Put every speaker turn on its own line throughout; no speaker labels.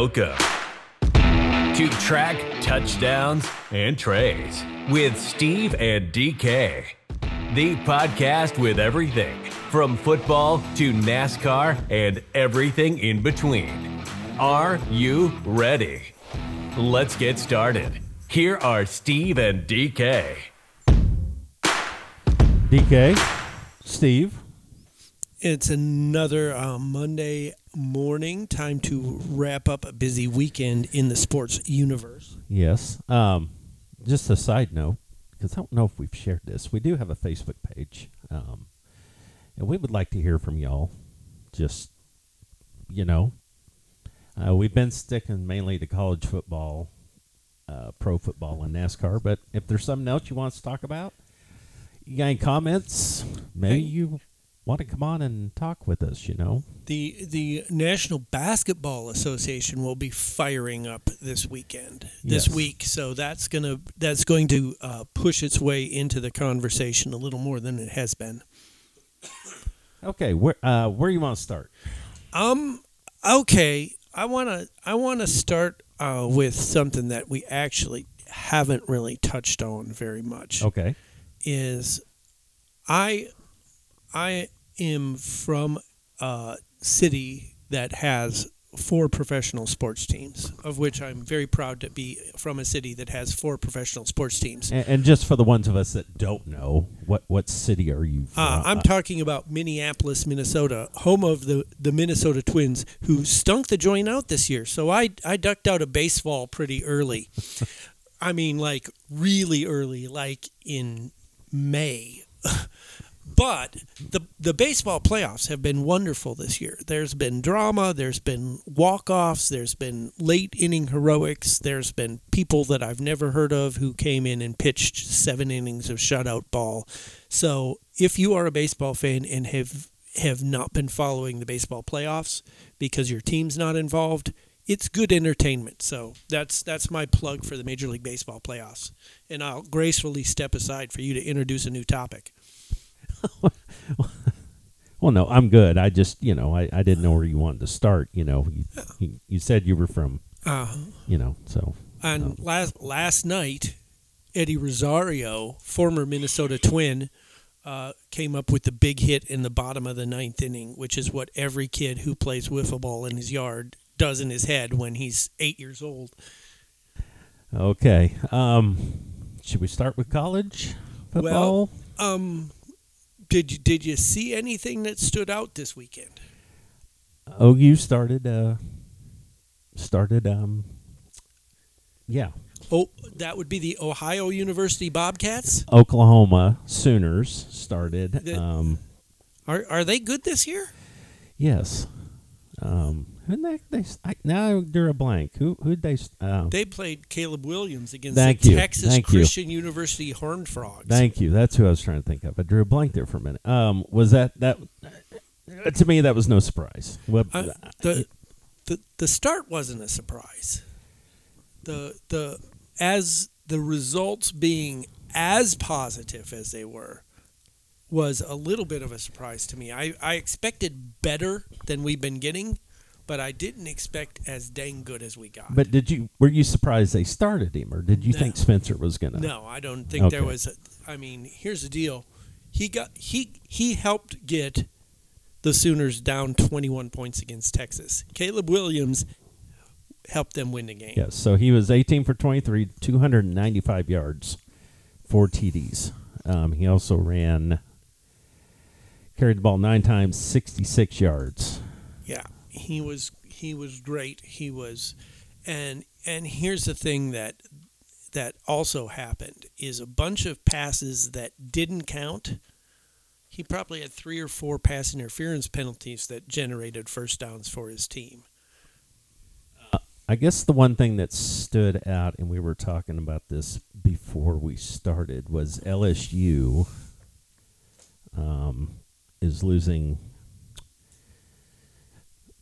Welcome to Track Touchdowns and Trays with Steve and DK, the podcast with everything from football to NASCAR and everything in between. Are you ready? Let's get started. Here are Steve and DK.
DK, Steve.
It's another uh, Monday morning. Time to wrap up a busy weekend in the sports universe.
Yes. Um, just a side note, because I don't know if we've shared this. We do have a Facebook page, um, and we would like to hear from y'all. Just, you know, uh, we've been sticking mainly to college football, uh, pro football, and NASCAR. But if there's something else you want us to talk about, you got any comments? Maybe you want to come on and talk with us. You know.
The the National Basketball Association will be firing up this weekend, this
Yes.
week. So that's gonna that's going to uh, push its way into the conversation a little more than it has been.
Okay. Where uh, where you want to start?
Um. Okay. I wanna I wanna start uh, with something that we actually haven't really touched on very much.
Okay.
is I I am from a city that has four professional sports teams, of which I'm very proud to be from a city that has four professional sports teams.
And, and just for the ones of us that don't know, what what city are you from?
Uh, I'm talking about Minneapolis, Minnesota, home of the, the Minnesota Twins, who stunk the joint out this year. So I, I ducked out of baseball pretty early. I mean, like really early, like in May. but the the baseball playoffs have been wonderful this year. There's been drama, there's been walk-offs, there's been late inning heroics, there's been people that I've never heard of who came in and pitched 7 innings of shutout ball. So, if you are a baseball fan and have have not been following the baseball playoffs because your team's not involved, it's good entertainment. So that's that's my plug for the Major League Baseball playoffs. And I'll gracefully step aside for you to introduce a new topic.
well, no, I'm good. I just, you know, I, I didn't know where you wanted to start. You know, you, you, you said you were from,
Uh,
you know, so
and last last night, Eddie Rosario, former Minnesota Twin, uh, came up with the big hit in the bottom of the ninth inning, which is what every kid who plays wiffle ball in his yard does in his head when he's eight years old.
okay. Um, should we start with college football?
Um, did you did you see anything that stood out this weekend?
OU started, uh, started, um, yeah,
Oh, that would be the Ohio University Bobcats.
Oklahoma Sooners started.
The-
Um,
Are are they good this year?
yes. Um, who they, they I, now they're a blank. Who who'd they? Um,
They played Caleb Williams against
Thank
the
you.
Texas
Thank you.
Christian University Horned Frogs.
Thank you. That's who I was trying to think of. I drew a blank there for a minute. Um, was that that? To me, that was no surprise. What,
Uh, the, the the start wasn't a surprise. The the as the results being as positive as they were was a little bit of a surprise to me. I, I expected better than we've been getting, but I didn't expect as dang good as we got.
but did you were you surprised they started him, or did you
No.
think Spencer was gonna?
No, I don't think there was. A, I mean, here's the deal. He got he he helped get the Sooners down 21 points against Texas. Caleb Williams helped them win the game.
Yes. So he was 18 for 23, 295 yards, four TDs. Um, he also ran carried the ball nine times, 66 yards.
Yeah, he was he was great. He was, and and here's the thing that that also happened is a bunch of passes that didn't count. He probably had three or four pass interference penalties that generated first downs for his team.
I guess the one thing that stood out, and we were talking about this before we started, was LSU um, is losing.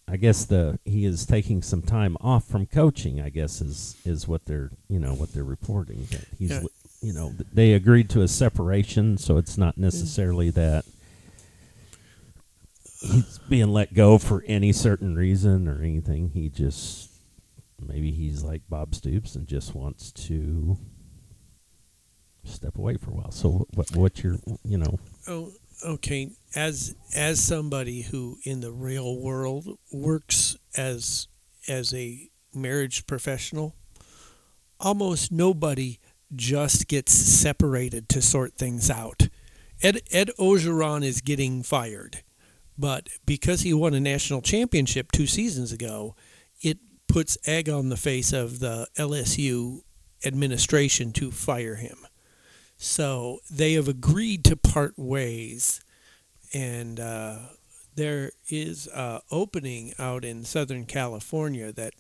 I guess the he is taking some time off from coaching. I guess is is what they're you know what they're reporting. That he's
Yeah.
you know they agreed to a separation, so it's not mm. necessarily that he's being let go for any certain reason or anything. He just maybe he's like Bob Stoops and just wants to step away for a while. So what what's your you know
Oh, okay. As as somebody who in the real world works as as a marriage professional, almost nobody just gets separated to sort things out. Ed Ed Orgeron is getting fired, but because he won a national championship two seasons ago, it puts egg on the face of the LSU administration to fire him. So they have agreed to part ways, and uh, there is opening out in Southern California that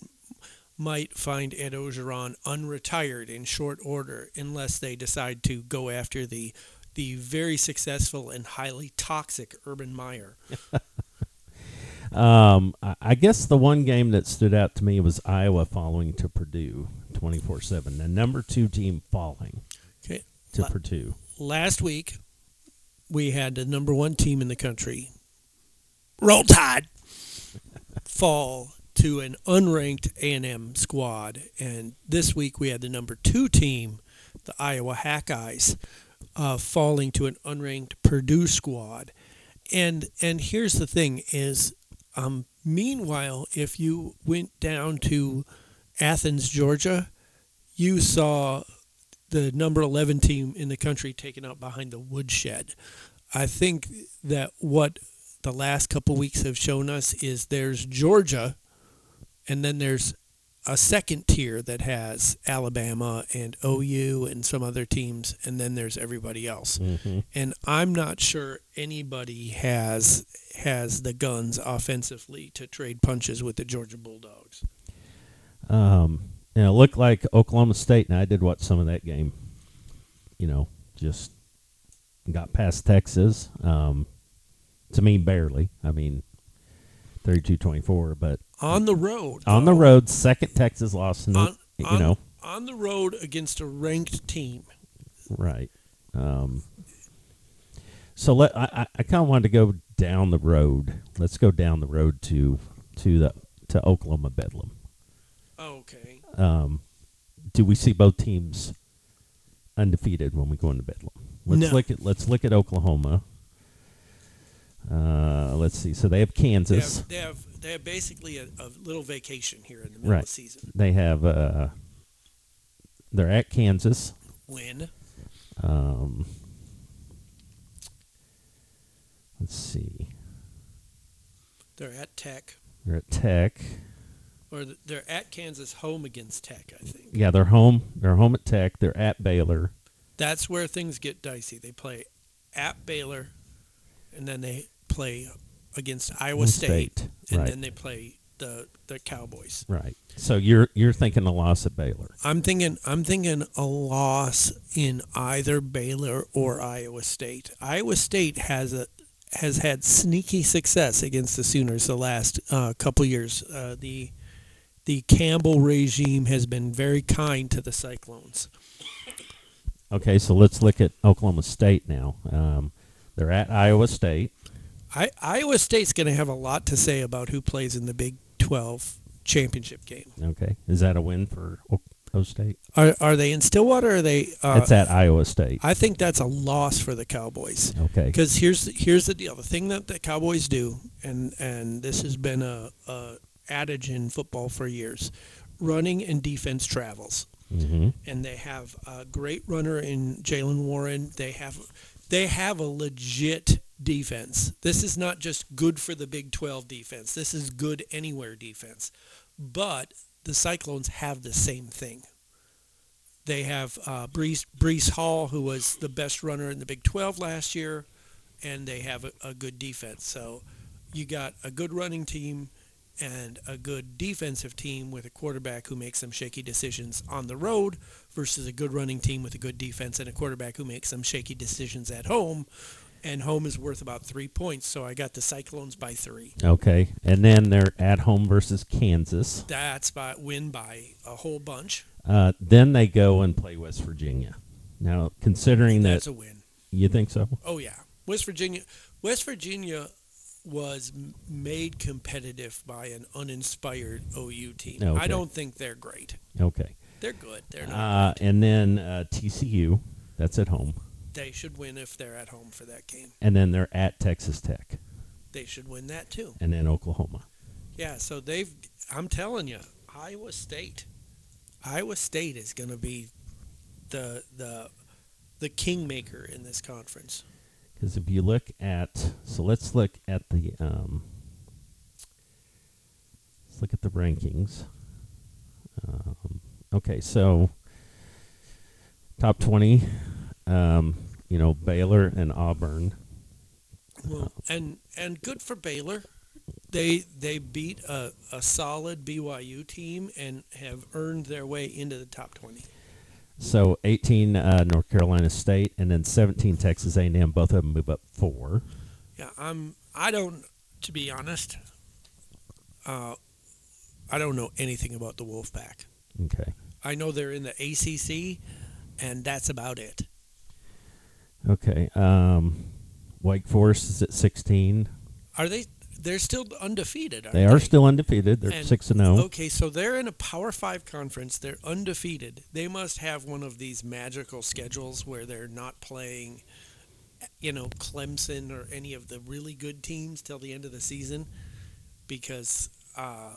might find Ed Orgeron unretired in short order unless they decide to go after the the very successful and highly toxic Urban Meyer.
Um, I, guess the one game that stood out to me was Iowa falling to Purdue, twenty four seven. The number two team falling. To
La-
Purdue.
Last week, we had the number one team in the country, Roll Tide, fall to an unranked A&M squad, and this week we had the number two team, the Iowa Hawkeyes, uh, falling to an unranked Purdue squad. And and here's the thing: is um, meanwhile, if you went down to Athens, Georgia, you saw the number 11 team in the country taken out behind the woodshed. I think that what the last couple weeks have shown us is there's Georgia, and then there's a second tier that has Alabama and OU and some other teams, and then there's everybody else.
Mm-hmm.
And I'm not sure anybody has has the guns offensively to trade punches with the Georgia Bulldogs.
Um, you know, it looked like Oklahoma State, and I did watch some of that game. You know, just got past Texas. Um, to me, barely. I mean, 32-24, but
On the road.
on the road, second Texas loss. And
On-
you
on-
know,
on the road against a ranked team.
right. Um, so let I, I, I kind of wanted to go down the road. Let's go down the road to to the to Oklahoma Bedlam.
Okay.
Um, do we see both teams undefeated when we go into Bedlam? Let's
No.
look at let's look at Oklahoma. Uh, let's see. So they have
They
Kansas.
have, they have they have basically a, a little vacation here in the middle
Right.
of the season.
They have. Uh, they're at Kansas.
Win.
Um, let's see.
They're at Tech,
They're at Tech.
Or they're at Kansas, home against Tech. I think
Yeah, they're home. They're home at Tech. They're at Baylor.
that's where things get dicey. They play at Baylor, and then they play against Iowa State, and
Right.
then they play the the Cowboys.
Right. So you're you're thinking a loss at Baylor.
I'm thinking I'm thinking a loss in either Baylor or Iowa State. Iowa State has a has had sneaky success against the Sooners the last uh, couple years. Uh, the the Campbell regime has been very kind to the Cyclones.
Okay, so let's look at Oklahoma State now. Um, they're at Iowa State.
I, Iowa State's going to have a lot to say about who plays in the Big 12 championship game.
Okay, is that a win for Oklahoma State?
Are, are they in Stillwater? Or are they? Uh,
That's at Iowa State.
I think that's a loss for the Cowboys.
Okay.
Because here's the, here's the deal. The thing that the Cowboys do, and and this has been a, a adage in football for years, running and defense travels.
hmm
And they have a great runner in Jaylen Warren. They have they have a legit defense. This is not just good for the Big 12 defense. This is good anywhere defense. But the Cyclones have the same thing. They have uh, Breece, Breece Hall, who was the best runner in the Big 12 last year, and they have a, a good defense. So you got a good running team and a good defensive team with a quarterback who makes some shaky decisions on the road versus a good running team with a good defense and a quarterback who makes some shaky decisions at home. And home is worth about three points, so I got the Cyclones by three.
Okay, and then they're at home versus Kansas.
That's by win by a whole bunch.
Uh, then they go and play West Virginia. Now, considering
That's
that
a win.
you think so,
Oh yeah, West Virginia. West Virginia was made competitive by an uninspired OU team.
Okay.
I don't think they're great.
Okay.
They're good. They're not.
Uh, and then uh, TCU, that's at home.
they should win if they're at home for that game.
And then they're at Texas Tech.
They should win that too.
And then Oklahoma.
Yeah, so they've. I'm telling you, Iowa State, Iowa State is going to be the the the kingmaker in this conference.
Because if you look at, so let's look at the, um, let's look at the rankings. Um, okay, so top 20, um, you know, Baylor and Auburn.
Well, and and good for Baylor. They they beat a, a solid BYU team and have earned their way into the top twenty.
So 18 uh, North Carolina State, and then 17 Texas A&M. Both of them move up four.
Yeah, I'm. I don't. To be honest, uh, I don't know anything about the Wolfpack.
Okay.
I know they're in the ACC, and that's about it.
Okay. Um, Wake Forest is at 16.
Are they? They're still undefeated. Aren't
They are still undefeated. They're
And-
six and oh. zero.
Okay, so they're in a Power Five conference. They're undefeated. They must have one of these magical schedules where they're not playing, you know, Clemson or any of the really good teams till the end of the season, because uh,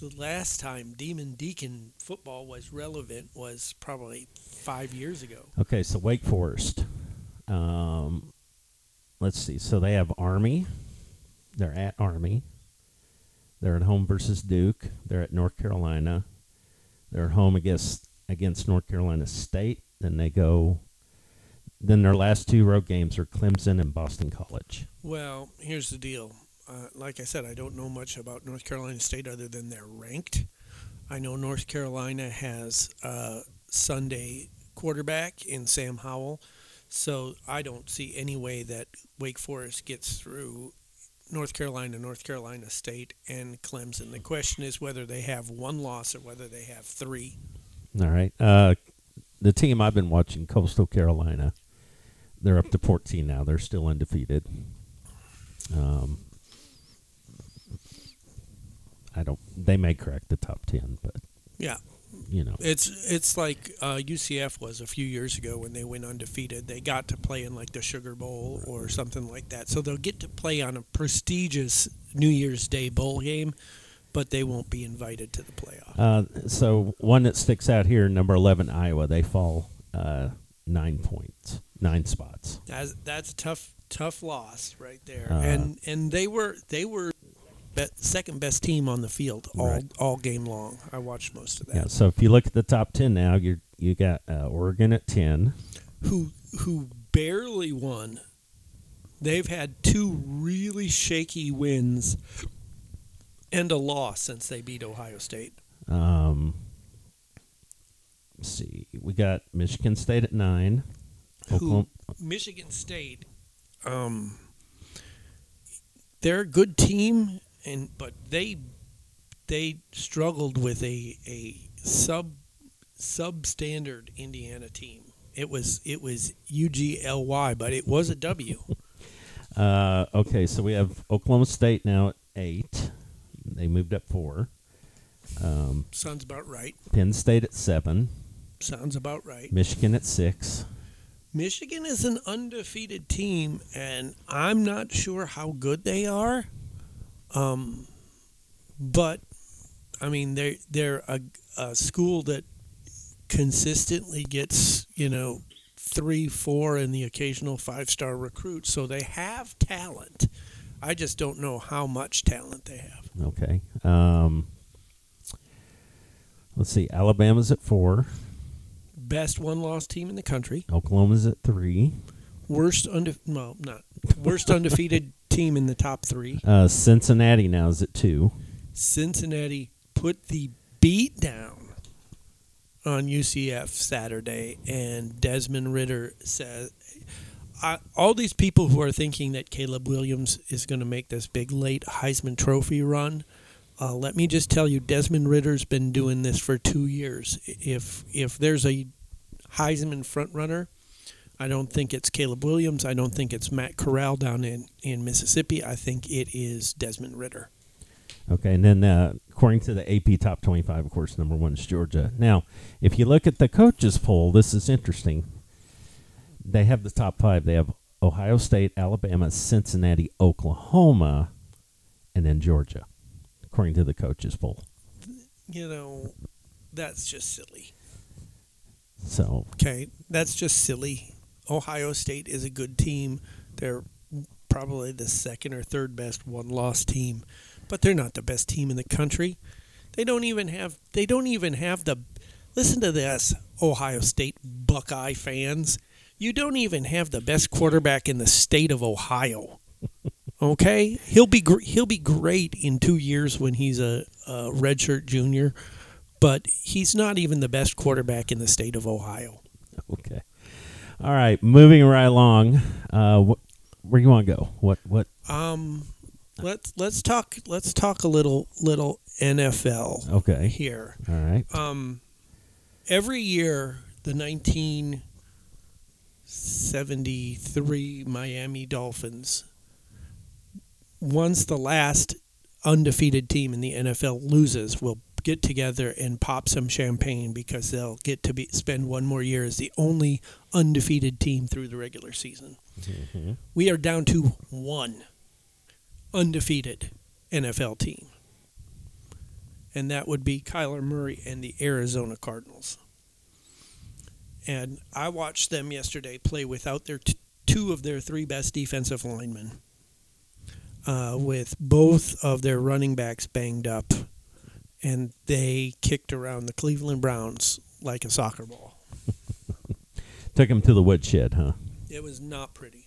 the last time Demon Deacon football was relevant was probably five years ago.
Okay, so Wake Forest. Um, let's see. So they have Army. They're at Army. They're at home versus Duke. They're at North Carolina. They're at home against against North Carolina State. Then they go. Then their last two road games are Clemson and Boston College.
Well, here's the deal. Uh, like I said, I don't know much about North Carolina State other than they're ranked. I know North Carolina has a Sunday quarterback in Sam Howell, so I don't see any way that Wake Forest gets through North Carolina, North Carolina State, and Clemson. The question is whether they have one loss or whether they have three.
All right. Uh, the team I've been watching, Coastal Carolina, they're up to 14 now. They're still undefeated. Um, I don't. They may crack the top 10, but
Yeah,
you know.
It's it's like uh, UCF was a few years ago when they went undefeated. They got to play in like the Sugar Bowl or something like that. So they'll get to play on a prestigious New Year's Day bowl game, but they won't be invited to the playoff.
Uh, so one that sticks out here, number 11 Iowa, they fall uh, nine points, nine spots.
That's that's a tough tough loss right there.
Uh,
and and they were they were be- second best team on the field all
Right.
all game long. I watched most of that.
Yeah. So if you look at the top 10 now, you you got uh, Oregon at 10.
who who barely won. They've had two really shaky wins and a loss since they beat Ohio State.
Um, let's see, we got Michigan State at nine.
Who Michigan State, um, they're a good team, and but they they struggled with a a sub substandard Indiana team. It was it was UGLY, but it was a W.
Uh, okay, so we have Oklahoma State now at eight. They moved up four. Um,
Sounds about right.
Penn State at seven.
Sounds about right.
Michigan at six.
Michigan is an undefeated team, and I'm not sure how good they are. Um, but I mean, they're they're a, a school that consistently gets you know three, four, and the occasional five star recruit, so they have talent. I just don't know how much talent they have.
Okay. Um, let's see. Alabama's at four.
Best one loss team in the country.
Oklahoma's at three.
Worst unde- well, not worst undefeated team in the top three.
Uh, Cincinnati now is at two.
Cincinnati put the beat down on UCF Saturday, and Desmond Ridder said, I, all these people who are thinking that Caleb Williams is going to make this big late Heisman Trophy run, uh, let me just tell you, Desmond Ridder's been doing this for two years. If if there's a Heisman front runner, I don't think it's Caleb Williams. I don't think it's Matt Corral down in, in Mississippi. I think it is Desmond Ridder.
Okay, and then uh, according to the AP Top 25, of course, number one is Georgia. Now, if you look at the coaches poll, this is interesting. They have the top five. They have Ohio State, Alabama, Cincinnati, Oklahoma, and then Georgia, according to the coaches poll.
You know, that's just silly.
So,
Okay, that's just silly. Ohio State is a good team. They're probably the second or third best one-loss team, but they're not the best team in the country. They don't even have they don't even have the Listen to this, Ohio State Buckeye fans. You don't even have the best quarterback in the state of Ohio. Okay, he'll be gr- he'll be great in two years when he's a, a redshirt junior, but he's not even the best quarterback in the state of Ohio.
okay. All right, moving right along. Uh, wh- where you want to go? What? What?
Um, let's let's talk let's talk a little little NFL
Okay.
here.
All right.
Um, every year the 1973 Miami Dolphins, once the last undefeated team in the NFL loses, will get together and pop some champagne because they'll get to be spend one more year as the only undefeated team through the regular season.
Mhm.
We are down to one undefeated NFL team. And that would be Kyler Murray and the Arizona Cardinals. And I watched them yesterday play without their t- two of their three best defensive linemen, uh, with both of their running backs banged up, and they kicked around the Cleveland Browns like a soccer ball.
Took them to the woodshed, huh?
It was not pretty.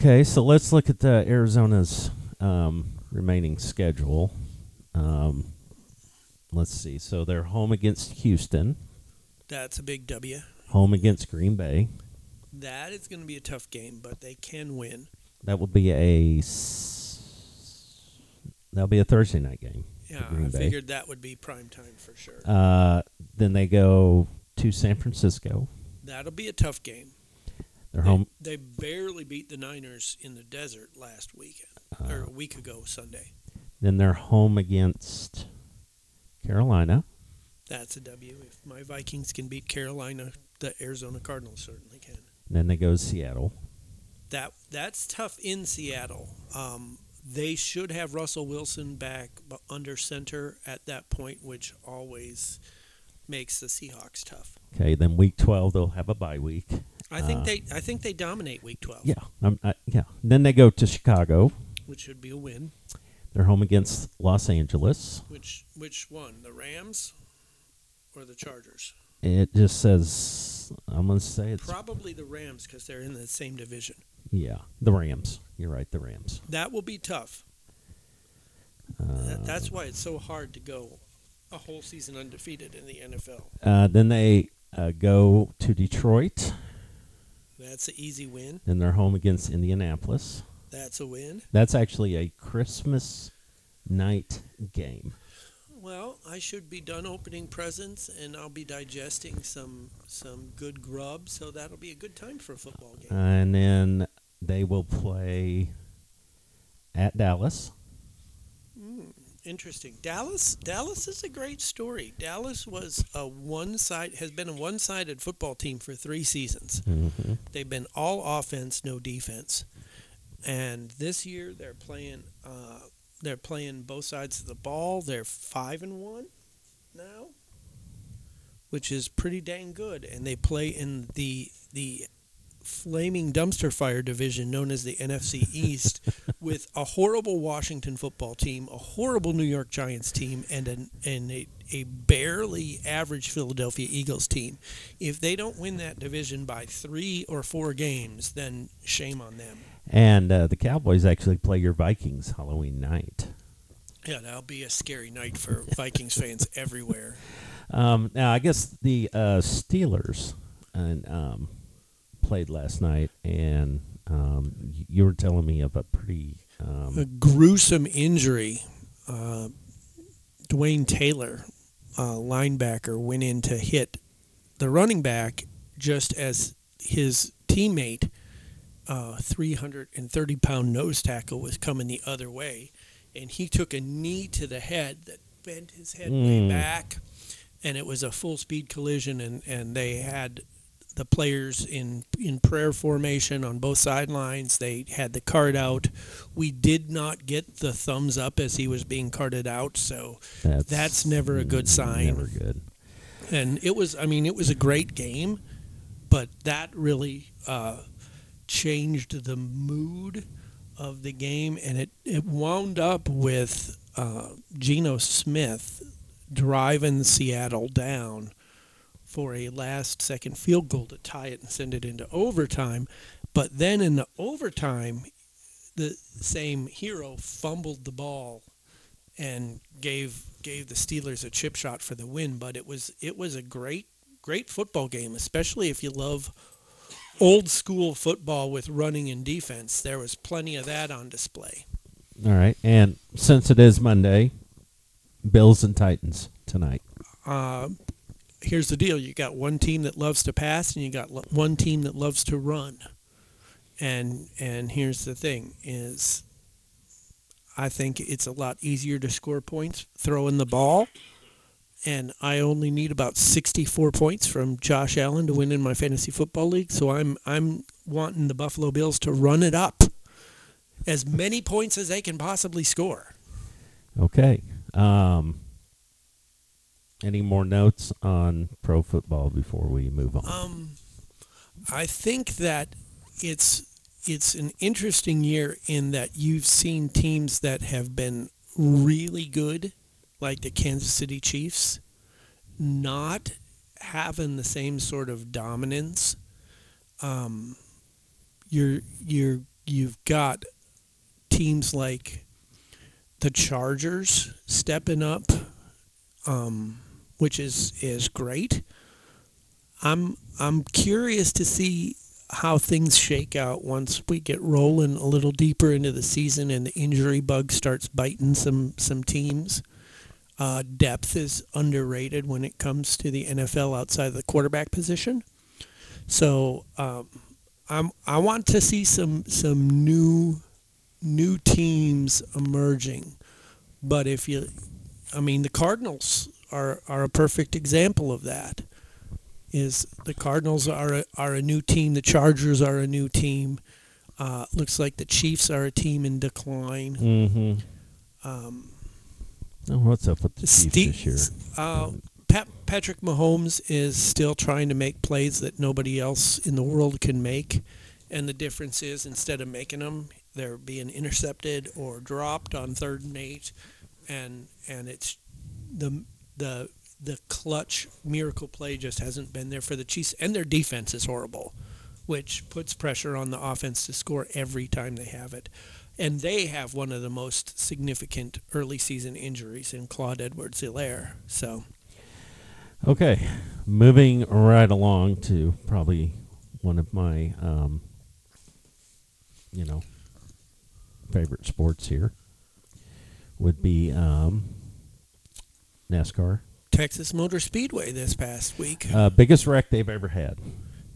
Okay, so let's look at the Arizona's um, remaining schedule. Um, let's see. So they're home against Houston,
That's a big W.
home against Green Bay.
That is going to be a tough game, but they can win.
That will be a that'll be a Thursday night game.
Yeah, I
Bay.
figured that would be prime time for sure.
Uh, then they go to San Francisco.
That'll be a tough game.
They're
They,
home.
they barely beat the Niners in the desert last week
Uh,
or a week ago Sunday.
then they're home against Carolina.
That's a W. If my Vikings can beat Carolina, the Arizona Cardinals certainly can.
Then they go to Seattle.
That that's tough in Seattle. Um, they should have Russell Wilson back under center at that point, which always makes the Seahawks tough.
Okay, then week twelve they'll have a bye week.
I think
Uh,
they I think they dominate Week 12,
Yeah, um, I, yeah. Then they go to Chicago.
which should be a win.
They're home against Los Angeles.
Which which one? The Rams or the Chargers?
It just says I'm gonna say it's
Probably the Rams because they're in the same division.
Yeah the Rams. You're right, the Rams.
That will be tough.
Uh,
That, that's why it's so hard to go a whole season undefeated in the NFL.
uh, then they uh, go to Detroit.
That's an easy win.
Then they're home against Indianapolis.
That's a win.
That's actually a Christmas night game.
Well, I should be done opening presents, and I'll be digesting some some good grub, so that'll be a good time for a football game.
And then they will play at Dallas.
Mm, interesting. Dallas. Dallas is a great story. Dallas was a one side has been a one sided football team for three seasons.
Mm-hmm.
They've been all offense, no defense. And this year they're playing uh, they're playing both sides of the ball. They're five and one now, which is pretty dang good. And they play in the the flaming dumpster fire division known as the NFC East with a horrible Washington football team, a horrible New York Giants team, and an and a, a barely average Philadelphia Eagles team. If they don't win that division by three or four games, then shame on them.
And uh, the Cowboys actually play your Vikings Halloween night.
Yeah, that'll be a scary night for Vikings fans everywhere.
Um, now, I guess the uh, Steelers and um, played last night, and um, you were telling me of a pretty um,
A gruesome injury. Uh, Dwayne Taylor, uh, linebacker, went in to hit the running back just as his teammate, uh, 330 pound nose tackle, was coming the other way, and he took a knee to the head that bent his head way
Mm.
back, and it was a full speed collision, and, and they had the players in in prayer formation on both sidelines. They had the card out. We did not get the thumbs up as he was being carted out, so
That's,
That's never a good sign.
Never good.
and it was i mean it was a great game but that really uh, changed the mood of the game and it, it wound up with uh, Geno Smith driving Seattle down for a last second field goal to tie it and send it into overtime but then in the overtime the same hero fumbled the ball and gave gave the Steelers a chip shot for the win. But it was it was a great great football game, especially if you love old school football with running and defense. There was plenty of that on display.
All right. And since it is Monday, Bills and Titans tonight.
Uh, here's the deal: you got one team that loves to pass, and you got one team that loves to run. And and here's the thing: is I think it's a lot easier to score points throwing the ball. And I only need about 64 points from Josh Allen to win in my fantasy football league. So I'm I'm wanting the Buffalo Bills to run it up as many points as they can possibly score.
Okay. Um, any more notes on pro football before we move on?
Um, I think that it's it's an interesting year in that you've seen teams that have been really good, like the Kansas City Chiefs, not having the same sort of dominance. Um, you're you're you've got teams like the Chargers stepping up, um, which is is great. I'm I'm curious to see how things shake out once we get rolling a little deeper into the season and the injury bug starts biting some some teams. Uh, depth is underrated when it comes to the NFL outside of the quarterback position. So um, I'm I want to see some some new new teams emerging. But if you, I mean, the Cardinals are are a perfect example of that is the Cardinals are a, are a new team. The Chargers are a new team. Uh, looks like the Chiefs are a team in decline.
Mm-hmm.
Um,
Oh, what's up with the Chiefs this year?
uh, Pat, Patrick Mahomes is still trying to make plays that nobody else in the world can make, and the difference is instead of making them, they're being intercepted or dropped on third and eight, and and it's the the the clutch miracle play just hasn't been there for the Chiefs, and their defense is horrible, which puts pressure on the offense to score every time they have it. And they have one of the most significant early season injuries in Claude Edwards Helaire. So
Okay, moving right along to probably one of my, um, you know, favorite sports here would be um, NASCAR.
Texas Motor Speedway this past week.
Uh, biggest wreck they've ever had,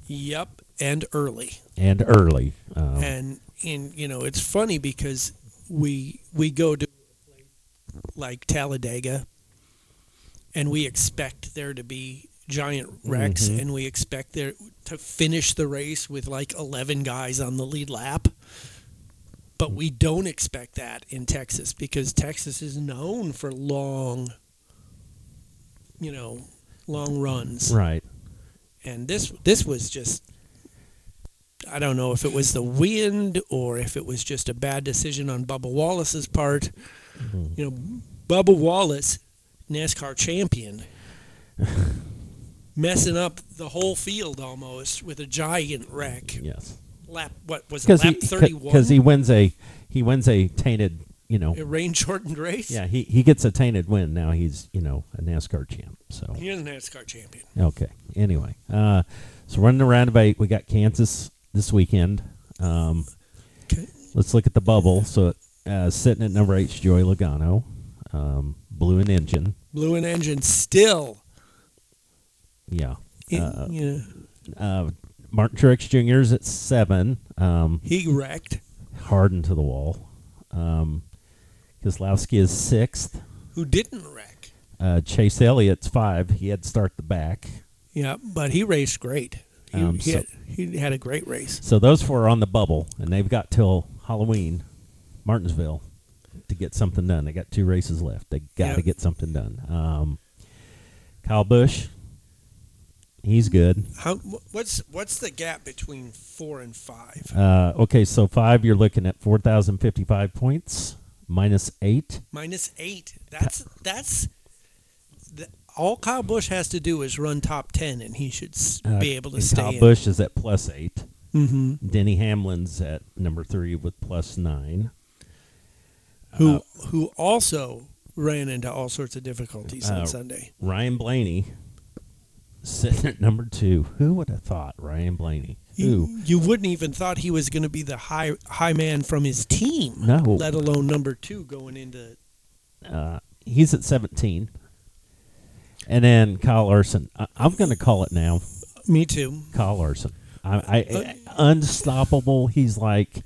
Yep, and early.
and early. Um,
And in you know, it's funny because we we go to like Talladega and we expect there to be giant wrecks
Mhm.
and we expect there to finish the race with like 11 guys on the lead lap. But we don't expect that in Texas because Texas is known for long you know, long runs
right.
and this this was just I don't know if it was the wind or if it was just a bad decision on Bubba Wallace's part.
Mhm.
You know, Bubba Wallace, NASCAR champion, messing up the whole field almost with a giant wreck.
Yes.
Lap what was it?
Because
Lap
he
thirty one.
because he wins a he wins a tainted you know
a rain shortened race.
yeah he he gets a tainted win now he's you know a NASCAR champ so
He is a NASCAR champion.
Okay. Anyway, uh, so running around about, we got Kansas this weekend. Um,
Okay.
let's look at the bubble. So uh, sitting at number eight Joey Logano, um, Blue and Engine.
Blew an engine still.
Yeah. Uh,
know,
Uh, Martin Truex Jr. is at seven. Um,
He wrecked.
hard into the wall. Um, Keselowski is sixth.
Who didn't wreck?
Uh, Chase Elliott's five. He had to start the back.
Yeah, but he raced great. He,
Um,
he,
so-
had, he had a great race.
So those four are on the bubble, and they've got till Halloween, Martinsville, to get something done. They got two races left. They got to
Yeah.
get something done. Um, Kyle Busch, he's good.
How what's what's the gap between four and five?
Uh, okay, so five, you're looking at four thousand fifty-five points, minus eight.
Minus eight. That's that's. The, all Kyle Busch has to do is run top ten, and he should
Uh,
be able to stay
Kyle
in.
Busch is at plus eight.
hmm
Denny Hamlin's at number three with plus nine.
Who
Uh,
who also ran into all sorts of difficulties
Uh,
on Sunday.
Ryan Blaney sitting at number two. Who would have thought Ryan Blaney? Who?
You, you wouldn't even thought he was going to be the high high man from his team.
No.
Let alone number two going into.
Uh, he's at 17. And then Kyle Larson. I, I'm going to call it now.
Me too.
Kyle Larson. I, I,
Uh,
unstoppable. He's like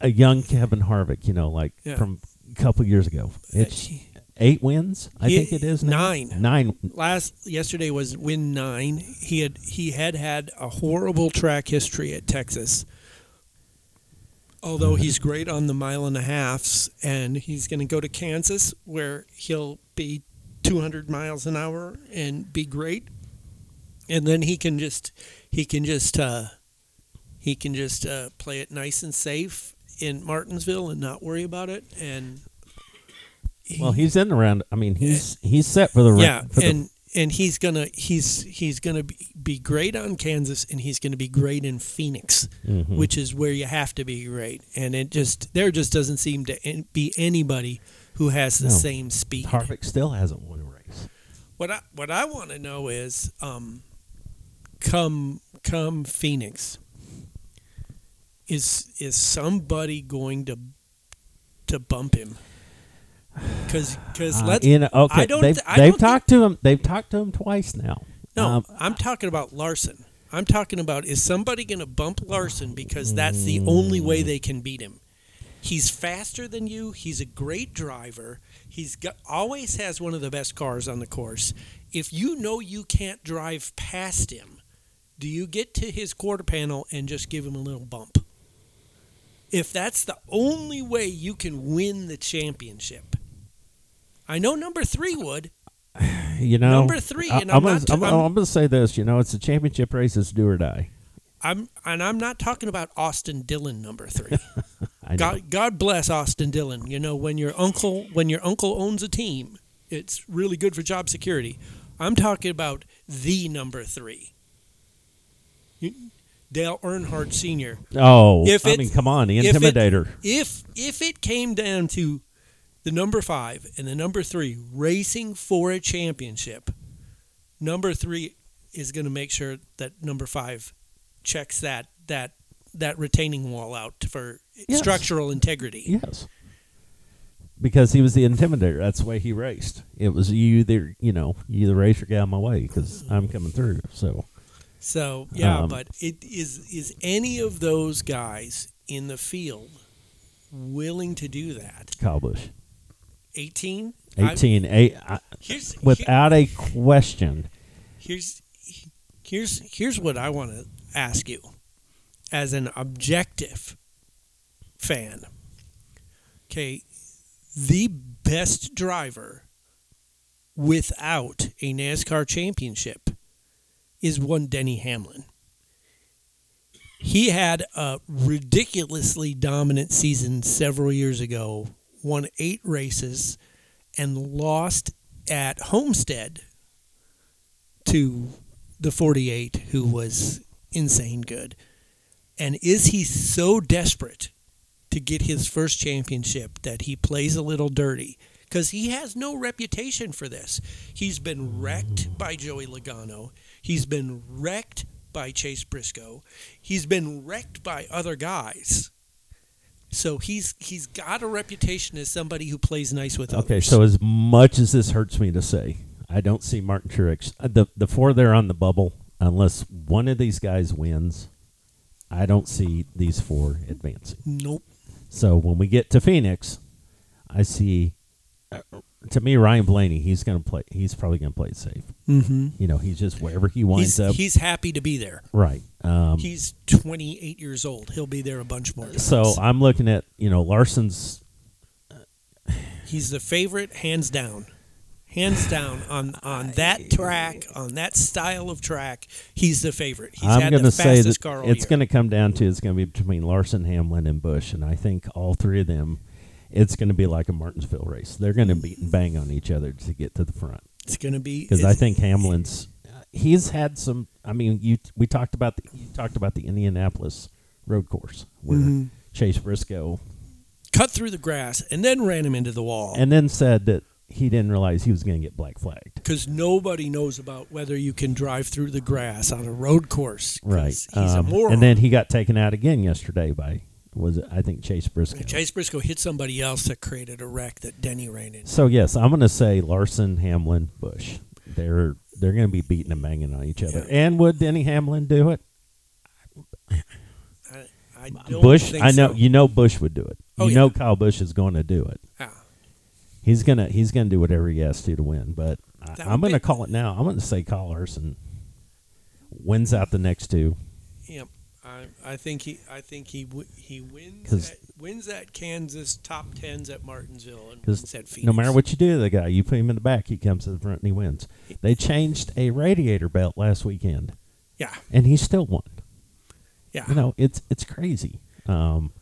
a young Kevin Harvick, you know, like
Yeah.
from a couple years ago. It's eight wins, I
He-
think it is now.
nine.
Nine.
last yesterday was win nine. He had he had had a horrible track history at Texas. Although he's great on the mile and a halfs, and he's going to go to Kansas where he'll be 200 miles an hour and be great, and then he can just he can just uh, he can just uh, play it nice and safe in Martinsville and not worry about it. And he-
Well, he's in the round. I mean, he's he's set for the
yeah,
round. for the-
and and he's gonna he's he's gonna be, be great on Kansas, and he's gonna be great in Phoenix,
Mhm.
which is where you have to be great. And it just there just doesn't seem to be anybody who has the
No.
same speed.
Harvick still hasn't won a race.
What I what I want to know is, um, come come Phoenix, is is somebody going to to bump him? Because because
Uh,
let's
okay,
I don't
they've,
th- I
they've
don't think-
talked to him. They've talked to him twice now.
No,
Um,
I'm talking about Larson. I'm talking about is somebody going to bump Larson because that's the only way they can beat him. He's faster than you. He's a great driver. He's got always has one of the best cars on the course. If you know you can't drive past him, do you get to his quarter panel and just give him a little bump? If that's the only way you can win the championship. I know number 3 would.
you know,
Number three,
I,
and
I'm,
I'm
gonna, I'm,
I'm-
I'm gonna say this. You know, it's a championship race. It's do or die.
I'm and I'm not talking about Austin Dillon number three. God God bless Austin Dillon. You know when your uncle when your uncle owns a team, it's really good for job security. I'm talking about the number three. You- Dale Earnhardt Sr.
Oh,
If
I mean, come on, the
if it-
intimidator.
If if it came down to the number five and the number three racing for a championship, number three is going to make sure that number five checks that that that retaining wall out for
Yes.
structural integrity.
yes, because he was the intimidator. That's the way he raced. It was you either, you know, you either race or get out of my way because I'm coming through. So
So yeah,
Um,
but it is is any of those guys in the field willing to do that?
Kyle Busch,
Eighteen.
18, eight, I,
Here's here-
without a question.
here's here's here's what I want to ask you as an objective fan. Okay, the best driver without a NASCAR championship is one Denny Hamlin. He had a ridiculously dominant season several years ago, won 8 races and lost at Homestead to the 48 who was insane good. And is he so desperate to get his first championship that he plays a little dirty? Because he has no reputation for this. He's been wrecked by Joey Logano. He's been wrecked by Chase Briscoe. He's been wrecked by other guys. So he's he's got a reputation as somebody who plays nice with
Okay,
others.
so as much as this hurts me to say, I don't see Martin Truex. uh, The the four there on the bubble, unless one of these guys wins, I don't see these four advancing.
Nope.
So when we get to Phoenix, I see. To me, Ryan Blaney, he's going to play. He's probably going to play it safe.
Mm-hmm.
You know, he's just wherever he winds
He's,
up.
he's happy to be there.
right. Um,
He's 28 years old. He'll be there a bunch more times.
so I'm looking at you know Larson's.
he's the favorite, hands down, hands down on on that track, on that style of track. He's the favorite. He's
I'm
had
going
the
to say
fastest
that it's going to come down to it's going to be between Larson, Hamlin, and Busch, and I think all three of them. It's going to be like a Martinsville race. They're going to beat and bang on each other to get to the front.
It's going to be
because I think Hamlin's he's had some. I mean, you we talked about the you talked about the Indianapolis road course where
Mhm.
Chase Briscoe
cut through the grass and then ran him into the wall.
and then said that he didn't realize he was going to get black flagged.
because nobody knows about whether you can drive through the grass on a road course.
Right.
He's a
Um,
moron.
and then he got taken out again yesterday by was it, I think Chase Briscoe.
Chase Briscoe hit somebody else that created a wreck that Denny ran into.
So yes, I'm going to say Larson, Hamlin, Busch. They're they're going to be beating and banging on each other.
Yeah.
And would Denny Hamlin do it?
I, I
Busch,
think
I know
so.
you know Busch would do it.
Oh,
you
yeah.
know Kyle Busch is going to do it.
Ah,
He's gonna he's gonna do whatever he has to to win. But I, I'm gonna
be-
call it now. I'm gonna say Kyle Larson wins out the next two.
yep. I, I think he I think he w- he wins
'Cause-
at, wins at Kansas top tens at Martinsville and wins at Phoenix.
no matter what you do to the guy, you put him in the back, he comes to the front and he wins. They changed a radiator belt last weekend,
Yeah,
and he still won.
yeah.
You know, it's it's crazy. Um,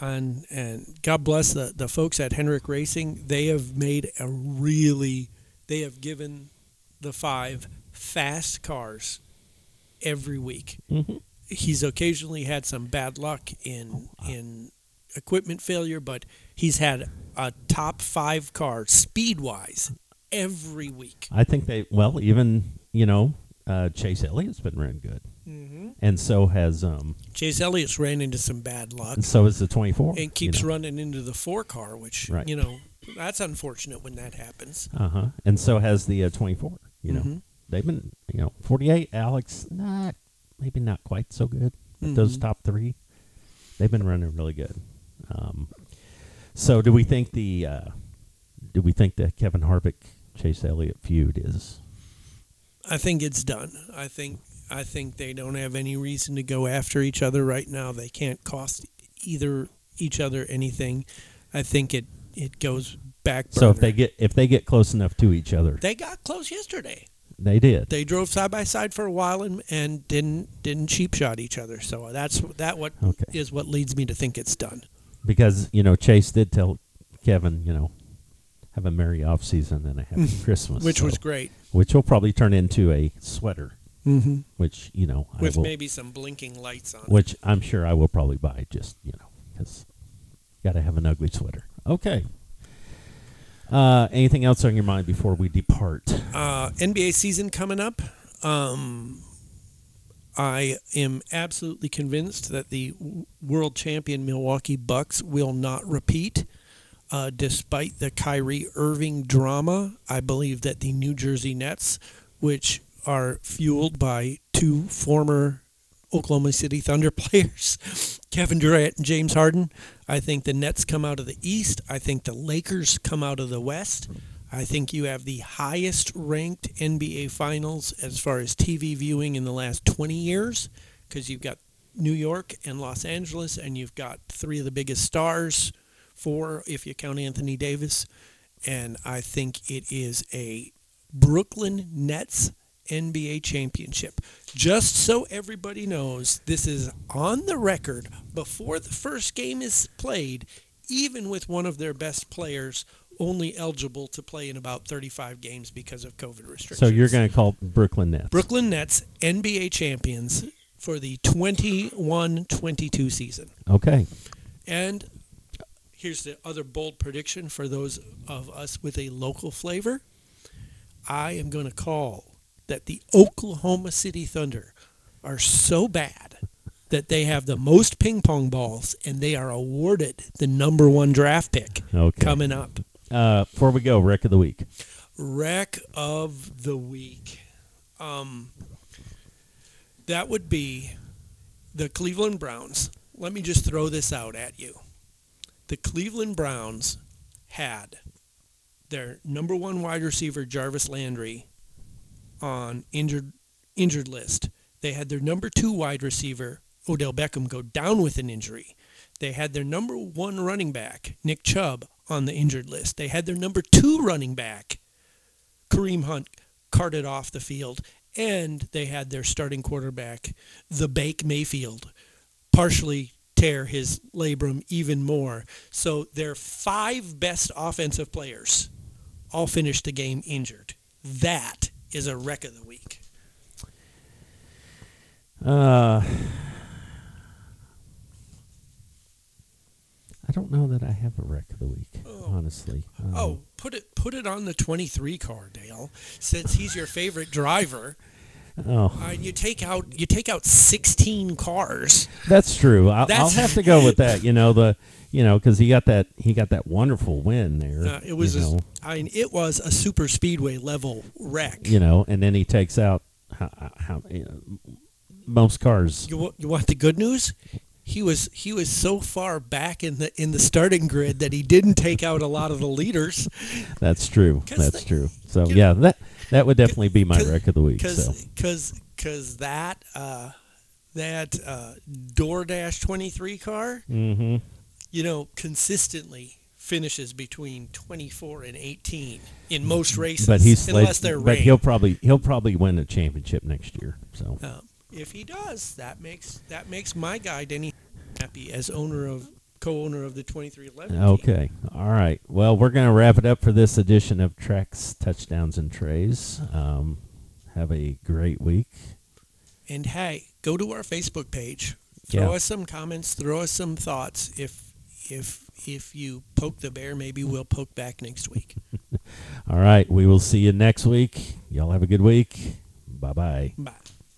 and and God bless the the folks at Hendrick Racing. They have made a really they have given the five fast cars every week. He's occasionally had some bad luck in in equipment failure, but he's had a top five car speed wise every week.
I think they well even you know uh, Chase Elliott's been running good,
Mm-hmm.
and so has um
Chase Elliott's ran into some bad luck
and so is the 24.
and keeps running into the four car, which
Right.
you know that's unfortunate when that happens.
Uh huh. And so has the uh, 24. You know,
Mhm.
they've been, you know, 48. Alex, not maybe not quite so good. But those top three, they've been running really good. Um, so do we think the uh, do we think the Kevin Harvick Chase Elliott feud is?
I think it's done. I think I think they don't have any reason to go after each other right now. They can't cost either each other anything. I think it it goes back.
So if they get if they get close enough to each other,
they got close yesterday.
They did.
They drove side by side for a while and, and didn't didn't cheap shot each other. So that's that what is
Okay.
what leads me to think it's done.
because you know Chase did tell Kevin, you know, have a merry off season and a happy Christmas,
Which was great.
which will probably turn into a sweater,
Mm-hmm.
which you know I
With
will,
maybe some blinking lights on. it.
which I'm sure I will probably buy just you know because got to have an ugly sweater. Okay. Uh, anything else on your mind before we depart?
uh, NBA season coming up. Um, I am absolutely convinced that the world champion Milwaukee Bucks will not repeat. Uh, despite the Kyrie Irving drama, I believe that the New Jersey Nets, which are fueled by two former Oklahoma City Thunder players, Kevin Durant and James Harden, I think the Nets come out of the East. I think the Lakers come out of the West. I think you have the highest ranked NBA Finals as far as TV viewing in the last 20 years because you've got New York and Los Angeles, and you've got three of the biggest stars, four if you count Anthony Davis. And I think it is a Brooklyn Nets NBA championship. Just so everybody knows, this is on the record before the first game is played, even with one of their best players only eligible to play in about 35 games because of COVID restrictions.
So you're going to call Brooklyn Nets?
Brooklyn Nets NBA champions for the 21-22 season.
Okay.
And here's the other bold prediction for those of us with a local flavor. I am going to call that the Oklahoma City Thunder are so bad that they have the most ping pong balls and they are awarded the number one draft pick
Okay.
coming up.
Uh, before we go, wreck of the week.
Wreck of the week. Um, That would be the Cleveland Browns. Let me just throw this out at you. The Cleveland Browns had their number one wide receiver Jarvis Landry on injured injured list. They had their number two wide receiver Odell Beckham go down with an injury. They had their number one running back Nick Chubb on the injured list. They had their number two running back Kareem Hunt carted off the field, and they had their starting quarterback, the Baker Mayfield, partially tear his labrum even more. So their five best offensive players all finished the game injured. That is a wreck of the week.
Uh, I don't know that I have a wreck of the week,
Oh.
honestly. Um,
Oh, put it put it on the 23 car, Dale. Since he's your favorite driver,
oh,
uh, you take out you take out 16 cars.
that's true. I'll, I'll have to go with that. You know the, you know, because he got that he got that wonderful win there.
Uh, it was
you
a-
know,
I mean, it was a super speedway level wreck.
you know, and then he takes out how, how you know, most cars.
You, you want the good news? He was he was so far back in the in the starting grid that he didn't take out a lot of the leaders.
That's true. That's
the-
true. So yeah, that that would definitely be my wreck of the week.
Because
So
because because that uh, that uh, DoorDash twenty three car,
hmm
you know, consistently finishes between twenty four and eighteen in most races,
but he's
unless they're
but
rain.
he'll probably he'll probably win a championship next year. So
Um, if he does, that makes that makes my guy Denny happy as owner of co-owner of the twenty three eleven.
Okay. All right. Well, we're going to wrap it up for this edition of Tracks, Touchdowns, and Trays. Um, have a great week.
And hey, go to our Facebook page. Throw
Yeah.
us some comments. Throw us some thoughts. If if if you poke the bear, maybe we'll poke back next week.
All right. We will see you next week. Y'all have a good week. Bye bye.
Bye.